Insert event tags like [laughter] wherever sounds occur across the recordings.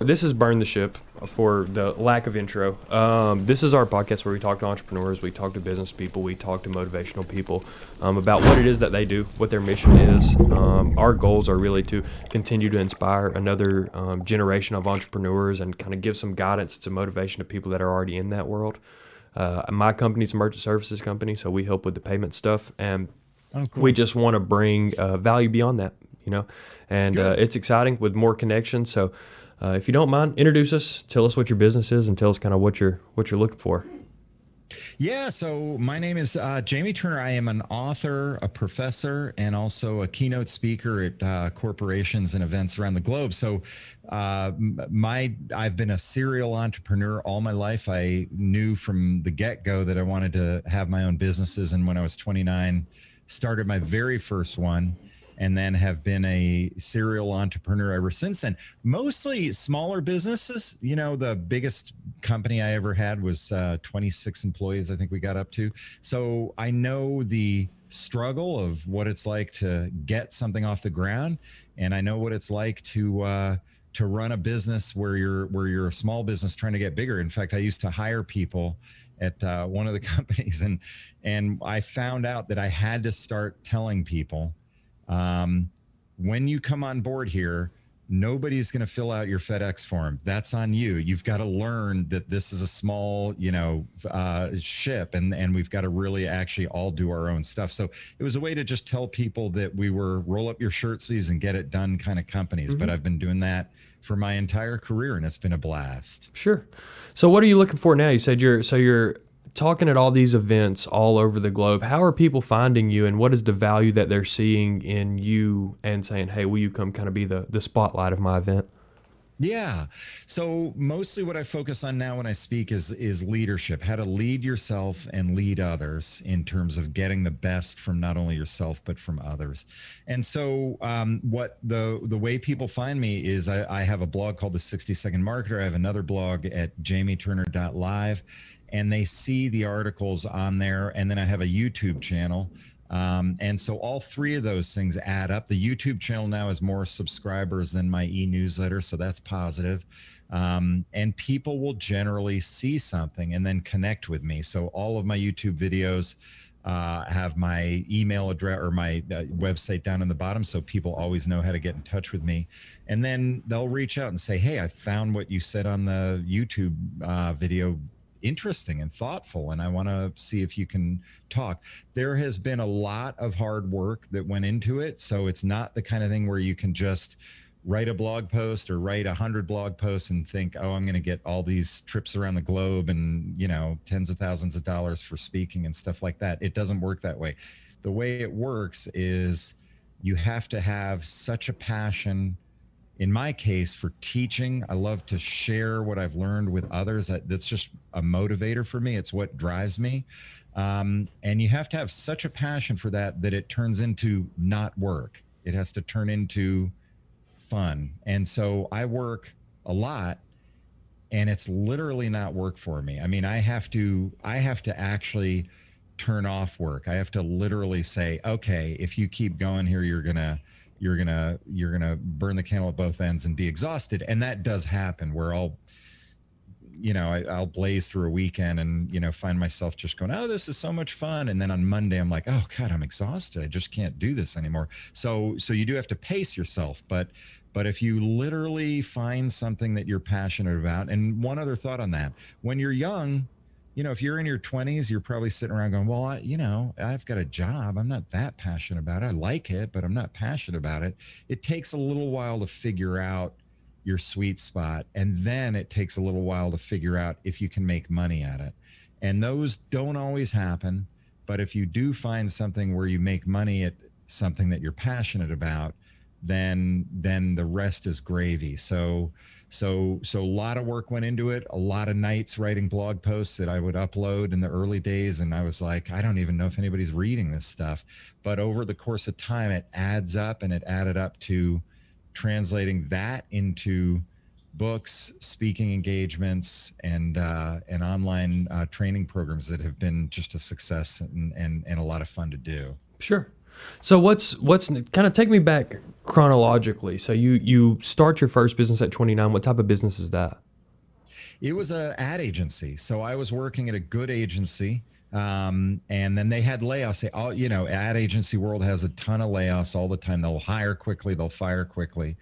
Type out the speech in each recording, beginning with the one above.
This is Burn the Ship for the lack of intro. Um, this is our podcast where we talk to entrepreneurs, we talk to business people, we talk to motivational people um, about what it is that they do, what their mission is. Um, our goals are really to continue to inspire another um, generation of entrepreneurs and kind of give some guidance and some motivation to people that are already in that world. Uh, my company's a merchant services company, so we help with the payment stuff, and oh, cool. we just want to bring uh, value beyond that, you know. And uh, it's exciting with more connections. So uh, if you don't mind, introduce us, tell us what your business is, and tell us kind of what you're what you're looking for. Yeah, so my name is uh, Jamie Turner. I am an author, a professor, and also a keynote speaker at uh, corporations and events around the globe. So, uh, my I've been a serial entrepreneur all my life. I knew from the get go that I wanted to have my own businesses, and when I was 29, started my very first one and then have been a serial entrepreneur ever since then. Mostly smaller businesses. You know, the biggest company I ever had was uh, 26 employees, I think we got up to. So I know the struggle of what it's like to get something off the ground, and I know what it's like to. Uh, to run a business where you're where you're a small business trying to get bigger. In fact, I used to hire people at uh, one of the [laughs] companies, and and I found out that I had to start telling people um, when you come on board here, nobody's going to fill out your FedEx form. That's on you. You've got to learn that this is a small, you know, uh, ship, and and we've got to really actually all do our own stuff. So it was a way to just tell people that we were roll up your shirt sleeves and get it done kind of companies. Mm-hmm. But I've been doing that for my entire career, and it's been a blast. Sure. So what are you looking for now? You said you're so you're talking at all these events all over the globe, how are people finding you and what is the value that they're seeing in you and saying, hey, will you come kind of be the, the spotlight of my event? Yeah. So mostly what I focus on now when I speak is is leadership, how to lead yourself and lead others in terms of getting the best from not only yourself but from others. And so um, what the the way people find me is I, I have a blog called the 60 Second Marketer. I have another blog at jamieturner.live and they see the articles on there. And then I have a YouTube channel. Um, and so all three of those things add up. The YouTube channel now has more subscribers than my e newsletter. So that's positive. Um, and people will generally see something and then connect with me. So all of my YouTube videos uh, have my email address or my uh, website down in the bottom so people always know how to get in touch with me and then they'll reach out and say hey i found what you said on the youtube uh, video interesting and thoughtful and i want to see if you can talk. There has been a lot of hard work that went into it so it's not the kind of thing where you can just write a blog post or write a hundred blog posts and think oh i'm going to get all these trips around the globe and you know tens of thousands of dollars for speaking and stuff like that. It doesn't work that way. The way it works is you have to have such a passion in my case for teaching i love to share what i've learned with others. That, that's just a motivator for me. It's what drives me. Um, and you have to have such a passion for that that it turns into not work. It has to turn into fun. And so i work a lot and it's literally not work for me. I mean i have to i have to actually turn off work. I have to literally say okay if you keep going here you're gonna you're gonna you're gonna burn the candle at both ends and be exhausted. And that does happen where i'll you know I, will blaze through a weekend and you know find myself just going oh this is so much fun. And then on monday i'm like oh god i'm exhausted. I just can't do this anymore. So so you do have to pace yourself. But but if you literally find something that you're passionate about and one other thought on that when you're young you know, if you're in your 20s, you're probably sitting around going, well, I, you know, I've got a job. I'm not that passionate about it. I like it, but I'm not passionate about it. It takes a little while to figure out your sweet spot. And then it takes a little while to figure out if you can make money at it. And those don't always happen. But if you do find something where you make money at something that you're passionate about, then then the rest is gravy. So so so a lot of work went into it. A lot of nights writing blog posts that I would upload in the early days, and I was like, I don't even know if anybody's reading this stuff. But over the course of time, it adds up, and it added up to translating that into books, speaking engagements, and uh, and online uh, training programs that have been just a success and, and and a lot of fun to do. Sure. So what's what's kind of take me back chronologically. So you you start your first business at 29. What type of business is that? It was a ad agency. So I was working at a good agency. Um, and then they had layoffs. They all, you know, ad agency world has a ton of layoffs all the time. They'll hire quickly, they'll fire quickly.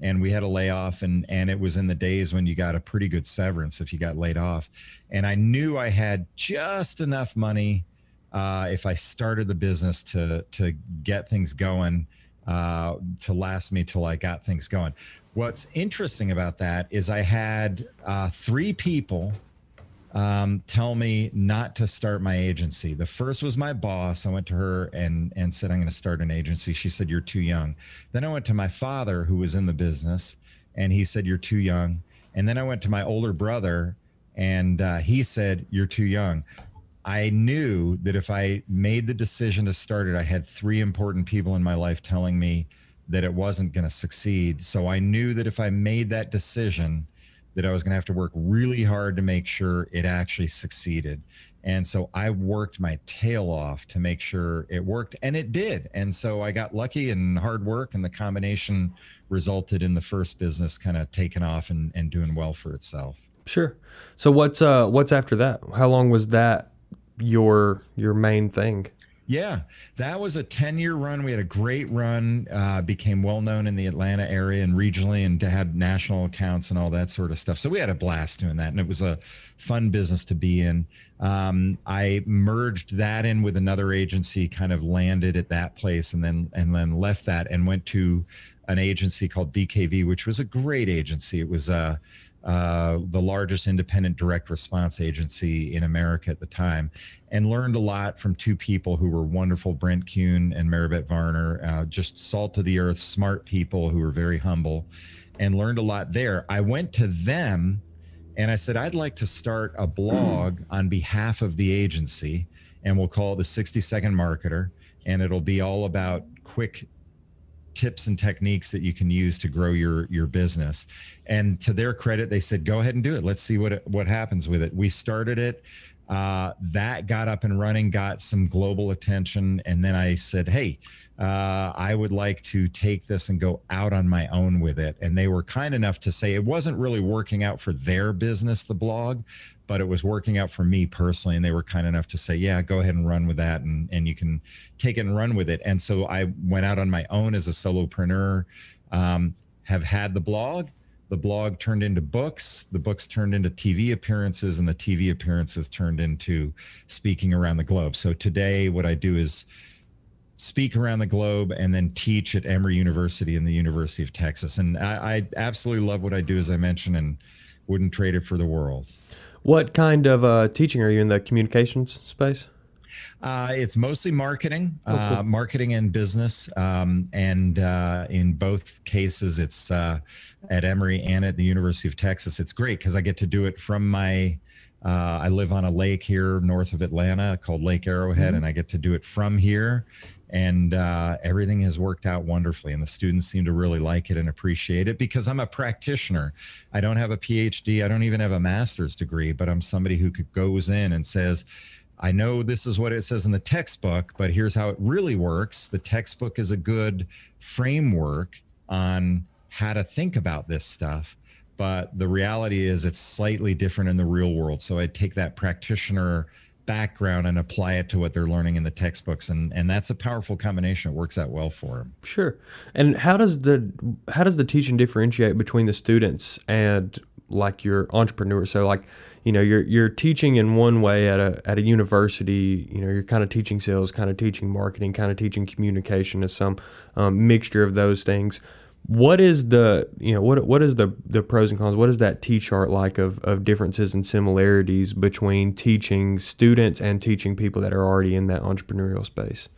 And we had a layoff and and it was in the days when you got a pretty good severance if you got laid off. And I knew I had just enough money uh, if I started the business to to get things going uh, to last me till I got things going. What's interesting about that is I had uh, three people um, tell me not to start my agency. The first was my boss. I went to her and and said I'm going to start an agency. She said you're too young. Then I went to my father who was in the business, and he said you're too young. And then I went to my older brother, and uh, he said you're too young. I knew that if I made the decision to start it, I had three important people in my life telling me that it wasn't going to succeed. So I knew that if I made that decision, that I was going to have to work really hard to make sure it actually succeeded. And so I worked my tail off to make sure it worked, and it did. And so I got lucky and hard work, and the combination resulted in the first business kind of taking off and, and doing well for itself. Sure. So what's uh what's after that? How long was that your your main thing? Yeah, that was a 10 year run. We had a great run, uh, became well known in the Atlanta area and regionally, and had national accounts and all that sort of stuff. So we had a blast doing that, and it was a fun business to be in. Um, I merged that in with another agency, kind of landed at that place, and then and then left that and went to an agency called BKV, which was a great agency. It was a uh, uh, the largest independent direct response agency in America at the time, and learned a lot from two people who were wonderful Brent Kuhn and Maribeth Varner, uh, just salt of the earth, smart people who were very humble, and learned a lot there. I went to them and I said, I'd like to start a blog [clears throat] on behalf of the agency, and we'll call it the 60 Second Marketer, and it'll be all about quick tips and techniques that you can use to grow your your business. And to their credit they said go ahead and do it. Let's see what what happens with it. We started it uh, that got up and running got some global attention and then i said hey uh, i would like to take this and go out on my own with it. And they were kind enough to say it wasn't really working out for their business the blog but it was working out for me personally and they were kind enough to say yeah go ahead and run with that and, and you can take it and run with it. And so i went out on my own as a solopreneur um, have had the blog the blog turned into books the books turned into tv appearances and the tv appearances turned into speaking around the globe. So today what i do is speak around the globe and then teach at emory university and the university of texas. And I, I absolutely love what i do as i mentioned and wouldn't trade it for the world. What kind of uh, teaching are you in the communications space? Uh, it's mostly marketing, oh, cool. uh, marketing and business. Um, and uh, in both cases, it's uh, at Emory and at the University of Texas. It's great because I get to do it from my. Uh, I live on a lake here north of Atlanta called Lake Arrowhead, mm-hmm. and I get to do it from here and uh, everything has worked out wonderfully and the students seem to really like it and appreciate it because i'm a practitioner i don't have a phd i don't even have a master's degree but i'm somebody who goes in and says i know this is what it says in the textbook but here's how it really works. The textbook is a good framework on how to think about this stuff but the reality is it's slightly different in the real world. So i take that practitioner background and apply it to what they're learning in the textbooks and and that's a powerful combination. It works out well for them sure. And how does the how does the teaching differentiate between the students and like your entrepreneur so like you know you're you're teaching in one way at a at a university you know you're kind of teaching sales kind of teaching marketing kind of teaching communication as some um, mixture of those things. What is the you know what what is the the pros and cons? What is that t chart like of of differences and similarities between teaching students and teaching people that are already in that entrepreneurial space?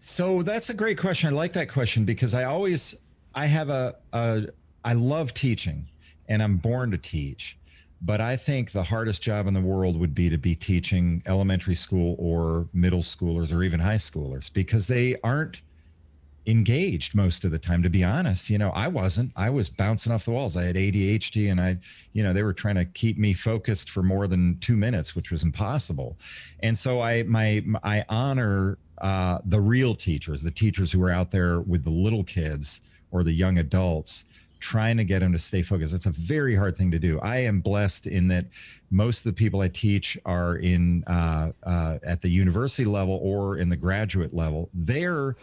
So that's a great question. I like that question because i always i have a, a i love teaching and i'm born to teach. But i think the hardest job in the world would be to be teaching elementary school or middle schoolers or even high schoolers because they aren't engaged most of the time to be honest. You know i wasn't. I was bouncing off the walls. I had adhd and i you know they were trying to keep me focused for more than two minutes which was impossible. And so i my i honor uh, the real teachers, the teachers who are out there with the little kids or the young adults, trying to get them to stay focused. That's a very hard thing to do. I am blessed in that most of the people I teach are in uh, uh, at the university level or in the graduate level. They're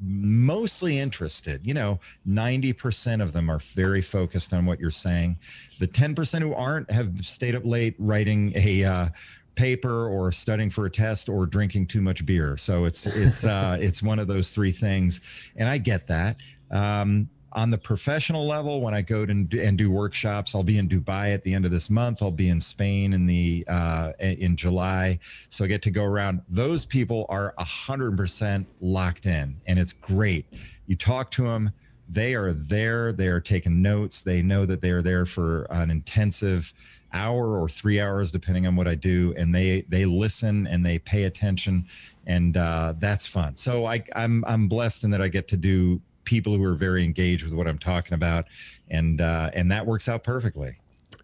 mostly interested. You know, 90% of them are very focused on what you're saying. The 10% who aren't have stayed up late writing a uh, paper or studying for a test or drinking too much beer. So it's it's [laughs] uh, it's one of those three things, and I get that. Um, on the professional level, when I go to and do workshops, I'll be in Dubai at the end of this month. I'll be in Spain in the uh, in July, so I get to go around. Those people are hundred percent locked in, and it's great. You talk to them, they are there. They are taking notes. They know that they are there for an intensive hour or three hours, depending on what I do, and they they listen and they pay attention, and uh, that's fun. So I, I'm I'm blessed in that I get to do people who are very engaged with what I'm talking about, and uh, and that works out perfectly.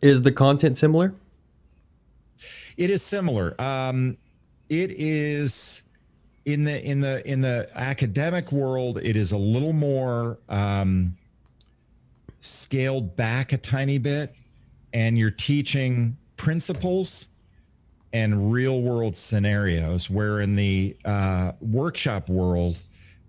Is the content similar? It is similar. Um, it is in the in the in the academic world. It is a little more um, scaled back a tiny bit, and you're teaching principles and real world scenarios. Where in the uh, workshop world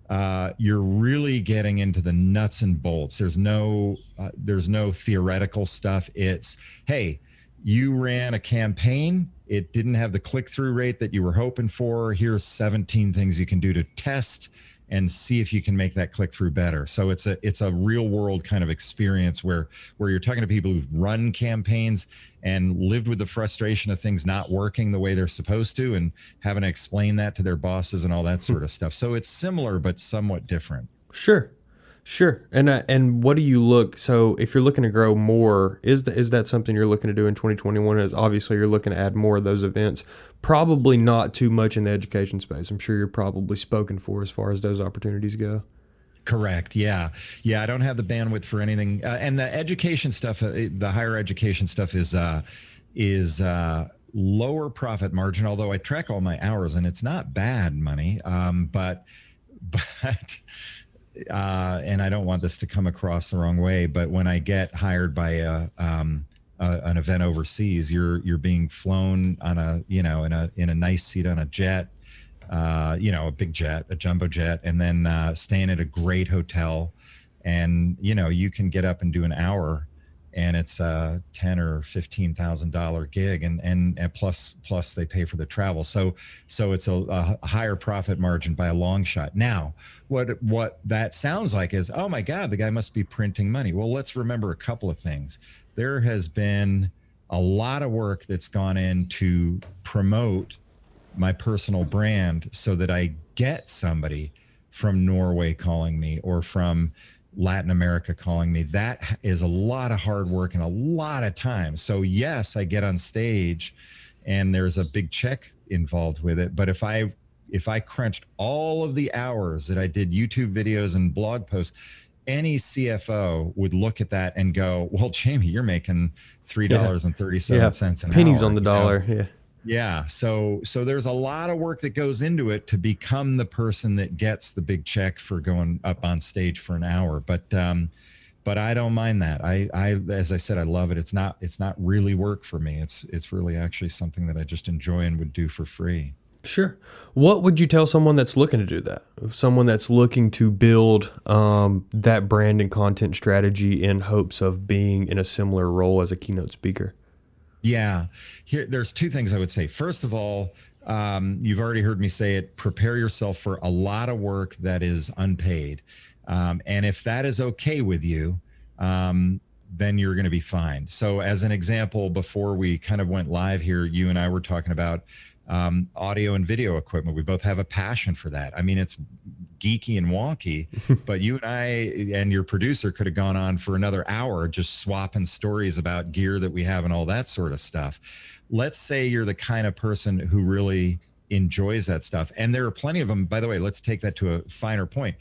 uh, you're really getting into the nuts and bolts. There's no uh, there's no theoretical stuff. It's hey, you ran a campaign. It didn't have the click through rate that you were hoping for. Here's 17 things you can do to test and see if you can make that click through better. So it's a it's a real world kind of experience where where you're talking to people who've run campaigns and lived with the frustration of things not working the way they're supposed to and having to explain that to their bosses and all that [laughs] sort of stuff. So it's similar but somewhat different. Sure. Sure. And uh, and what do you look? So if you're looking to grow more, is that is that something you're looking to do in 2021? Is obviously you're looking to add more of those events. Probably not too much in the education space. I'm sure you're probably spoken for as far as those opportunities go. Correct. Yeah. Yeah. I don't have the bandwidth for anything. Uh, and the education stuff, uh, the higher education stuff is uh, is uh, lower profit margin. Although I track all my hours, and it's not bad money. Um, but [laughs] but uh, and I don't want this to come across the wrong way, but when I get hired by a, um, a, an event overseas, you're you're being flown on a you know in a in a nice seat on a jet, uh, you know a big jet, a jumbo jet, and then uh, staying at a great hotel, and you know you can get up and do an hour and it's a ten or fifteen thousand dollar gig, and, and and plus plus they pay for the travel. So so it's a, a, higher profit margin by a long shot. Now, what what that sounds like is, oh my God, the guy must be printing money. Well, let's remember a couple of things. There has been a lot of work that's gone in to promote my personal brand so that I get somebody from Norway calling me or from Latin America calling me. That is a lot of hard work and a lot of time. So, yes, I get on stage and there's a big check involved with it. But if I if I crunched all of the hours that I did YouTube videos and blog posts, any CFO would look at that and go, "Well, Jamie, you're making three dollars and thirty seven cents an pennies hour, on the dollar." Know? Yeah. Yeah. So so there's a lot of work that goes into it to become the person that gets the big check for going up on stage for an hour. But um but I don't mind that. I I as I said, I love it. It's not it's not really work for me. It's it's really actually something that I just enjoy and would do for free. Sure. What would you tell someone that's looking to do that? Someone that's looking to build um, that brand and content strategy in hopes of being in a similar role as a keynote speaker? Yeah, here there's two things I would say. First of all, um, you've already heard me say it. Prepare yourself for a lot of work that is unpaid, um, and if that is okay with you, um, then you're going to be fine. So, as an example, before we kind of went live here, you and I were talking about um, audio and video equipment. We both have a passion for that. I mean, it's geeky and wonky, [laughs] but you and I and your producer could have gone on for another hour just swapping stories about gear that we have and all that sort of stuff. Let's say you're the kind of person who really enjoys that stuff. And there are plenty of them. By the way, let's take that to a finer point.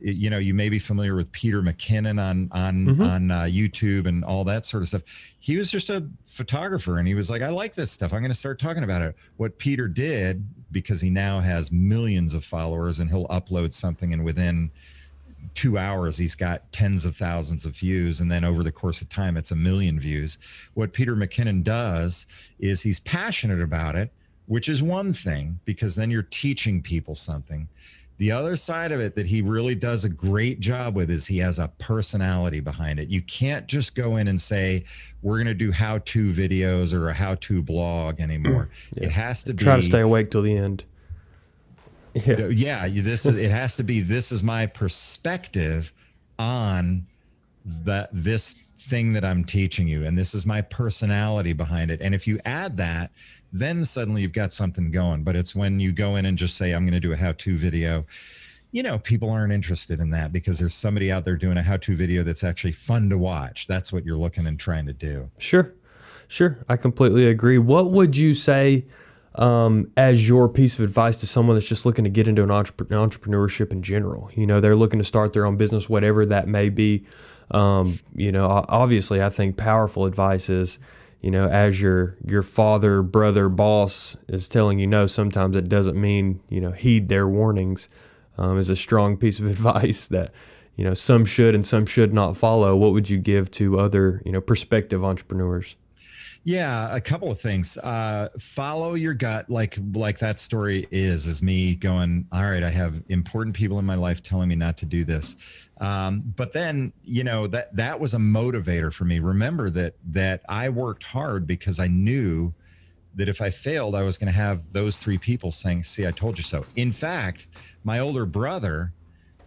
You know, you may be familiar with Peter McKinnon on on Mhm. on uh, YouTube and all that sort of stuff. He was just a photographer, and he was like, "I like this stuff. I'm going to start talking about it." What Peter did, because he now has millions of followers, and he'll upload something, and within two hours he's got tens of thousands of views and then over the course of time it's a million views what peter mckinnon does is he's passionate about it which is one thing because then you're teaching people something the other side of it that he really does a great job with is he has a personality behind it you can't just go in and say we're going to do how-to videos or a how-to blog anymore mm, Yeah. it has to be Try to stay awake till the end. Yeah. yeah this is it has to be this is my perspective on that this thing that i'm teaching you and this is my personality behind it and if you add that then suddenly you've got something going but it's when you go in and just say i'm going to do a how-to video you know people aren't interested in that because there's somebody out there doing a how-to video that's actually fun to watch that's what you're looking and trying to do Sure, sure. I completely agree. What would you say um, as your piece of advice to someone that's just looking to get into an entrep- entrepreneurship in general? You know, they're looking to start their own business, whatever that may be. Um, you know, obviously, I think powerful advice is, you know, as your your father, brother, boss is telling you no, sometimes it doesn't mean you know heed their warnings. Um, is a strong piece of [laughs] advice that you know some should and some should not follow. What would you give to other you know prospective entrepreneurs? Yeah, a couple of things. Uh, follow your gut, like like that story is, is me going. All right, I have important people in my life telling me not to do this, um, but then you know that that was a motivator for me. Remember that that I worked hard because I knew that if I failed, I was going to have those three people saying, "See, I told you so." In fact, my older brother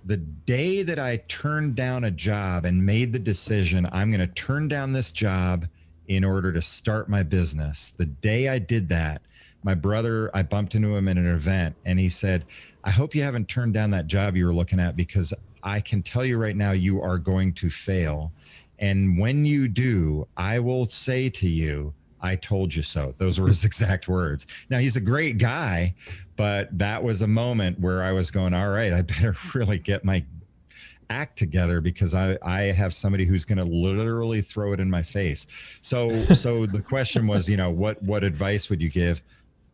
the day that I turned down a job and made the decision, I'm going to turn down this job in order to start my business, the day I did that, my brother, I bumped into him at an event and he said, I hope you haven't turned down that job you were looking at because I can tell you right now, you are going to fail. And when you do, I will say to you, I told you so. Those were his [laughs] exact words. Now, he's a great guy, but that was a moment where I was going, all right, I better [laughs] really get my act together because I, I have somebody who's going to literally throw it in my face. So, [laughs] so the question was, you know, what, what advice would you give?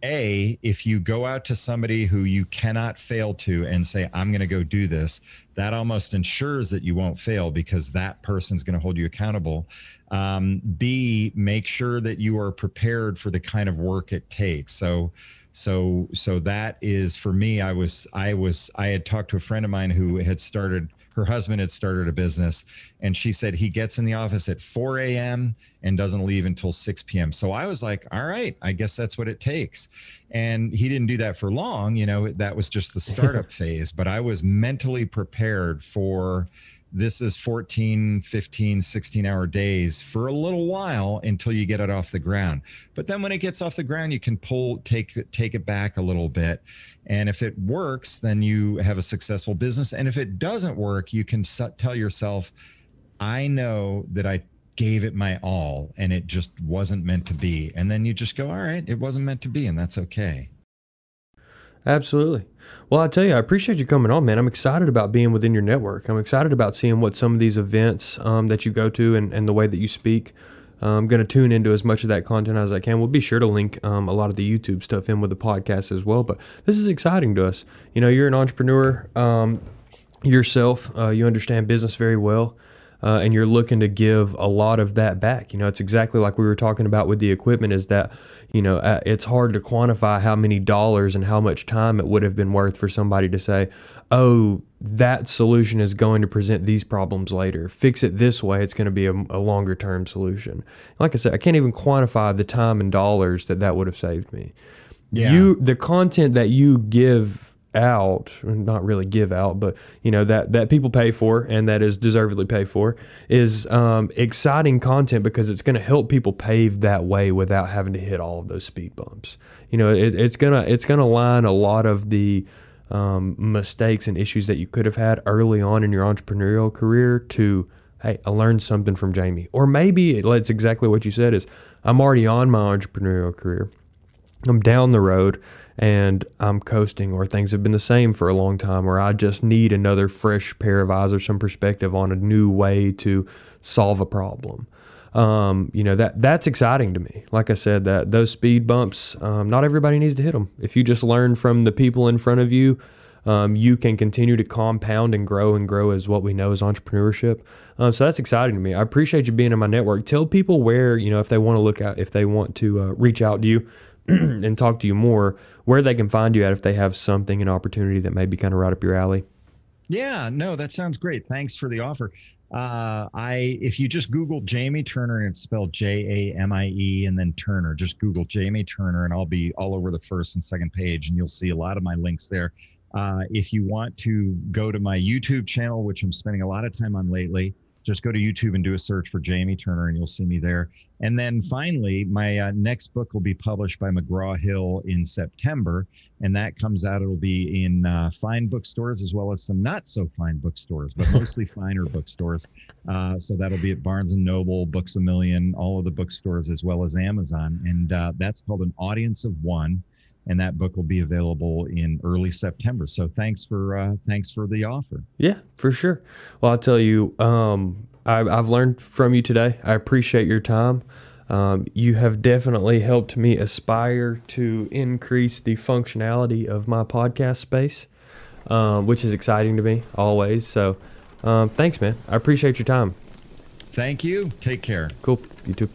A, if you go out to somebody who you cannot fail to and say, I'm going to go do this, that almost ensures that you won't fail because that person's going to hold you accountable. Um, B, make sure that you are prepared for the kind of work it takes. So, so, so that is for me. I was, I was, I had talked to a friend of mine who had started her husband had started a business and she said he gets in the office at 4 a.m and doesn't leave until 6 p.m so i was like all right i guess that's what it takes. And he didn't do that for long you know that was just the startup [laughs] phase but i was mentally prepared for this is 14 15 16 hour days for a little while until you get it off the ground. But then when it gets off the ground you can pull take take it back a little bit. And if it works then you have a successful business. And if it doesn't work you can tell yourself i know that i gave it my all and it just wasn't meant to be. And then you just go all right it wasn't meant to be and that's okay Absolutely. Well, I tell you, I appreciate you coming on, man. I'm excited about being within your network. I'm excited about seeing what some of these events um, that you go to and, and the way that you speak. I'm going to tune into as much of that content as I can. We'll be sure to link um, a lot of the YouTube stuff in with the podcast as well. But this is exciting to us. You know, you're an entrepreneur um, yourself, uh, you understand business very well. Uh, and you're looking to give a lot of that back. You know, it's exactly like we were talking about with the equipment. Is that you know uh, it's hard to quantify how many dollars and how much time it would have been worth for somebody to say, "Oh, that solution is going to present these problems later. Fix it this way; it's going to be a, a longer term solution." Like I said, I can't even quantify the time and dollars that that would have saved me. Yeah. You the content that you give out not really give out but you know that that people pay for and that is deservedly paid for is um, exciting content because it's going to help people pave that way without having to hit all of those speed bumps. You know it, it's gonna it's gonna line a lot of the um, mistakes and issues that you could have had early on in your entrepreneurial career to hey i learned something from jamie. Or maybe it's exactly what you said is i'm already on my entrepreneurial career I'm down the road and I'm coasting, or things have been the same for a long time, or I just need another fresh pair of eyes or some perspective on a new way to solve a problem. Um, you know that that's exciting to me. Like I said, that those speed bumps, um, not everybody needs to hit them. If you just learn from the people in front of you, um, you can continue to compound and grow and grow as what we know as entrepreneurship. Um, so that's exciting to me. I appreciate you being in my network. Tell people where you know if they want to look out, if they want to uh, reach out to you [clears throat] and talk to you more, where they can find you at if they have something, an opportunity that may be kind of right up your alley. Yeah, no, that sounds great. Thanks for the offer. Uh, I if you just Google Jamie Turner and it's spelled J A M I E and then Turner, just Google Jamie Turner and I'll be all over the first and second page and you'll see a lot of my links there. Uh, if you want to go to my YouTube channel, which I'm spending a lot of time on lately, just go to YouTube and do a search for Jamie Turner, and you'll see me there. And then finally, my uh, next book will be published by McGraw Hill in September, and that comes out. It'll be in uh, fine bookstores as well as some not so fine bookstores, but mostly [laughs] finer bookstores. Uh, so that'll be at Barnes and Noble, Books a Million, all of the bookstores as well as Amazon, and uh, that's called An Audience of One and that book will be available in early September. So thanks for uh, thanks for the offer. Yeah, for sure. Well, I'll tell you, um, I, have learned from you today. I appreciate your time. Um, you have definitely helped me aspire to increase the functionality of my podcast space, um, which is exciting to me always. So, um, thanks, man. I appreciate your time. Thank you. Take care. Cool. You too.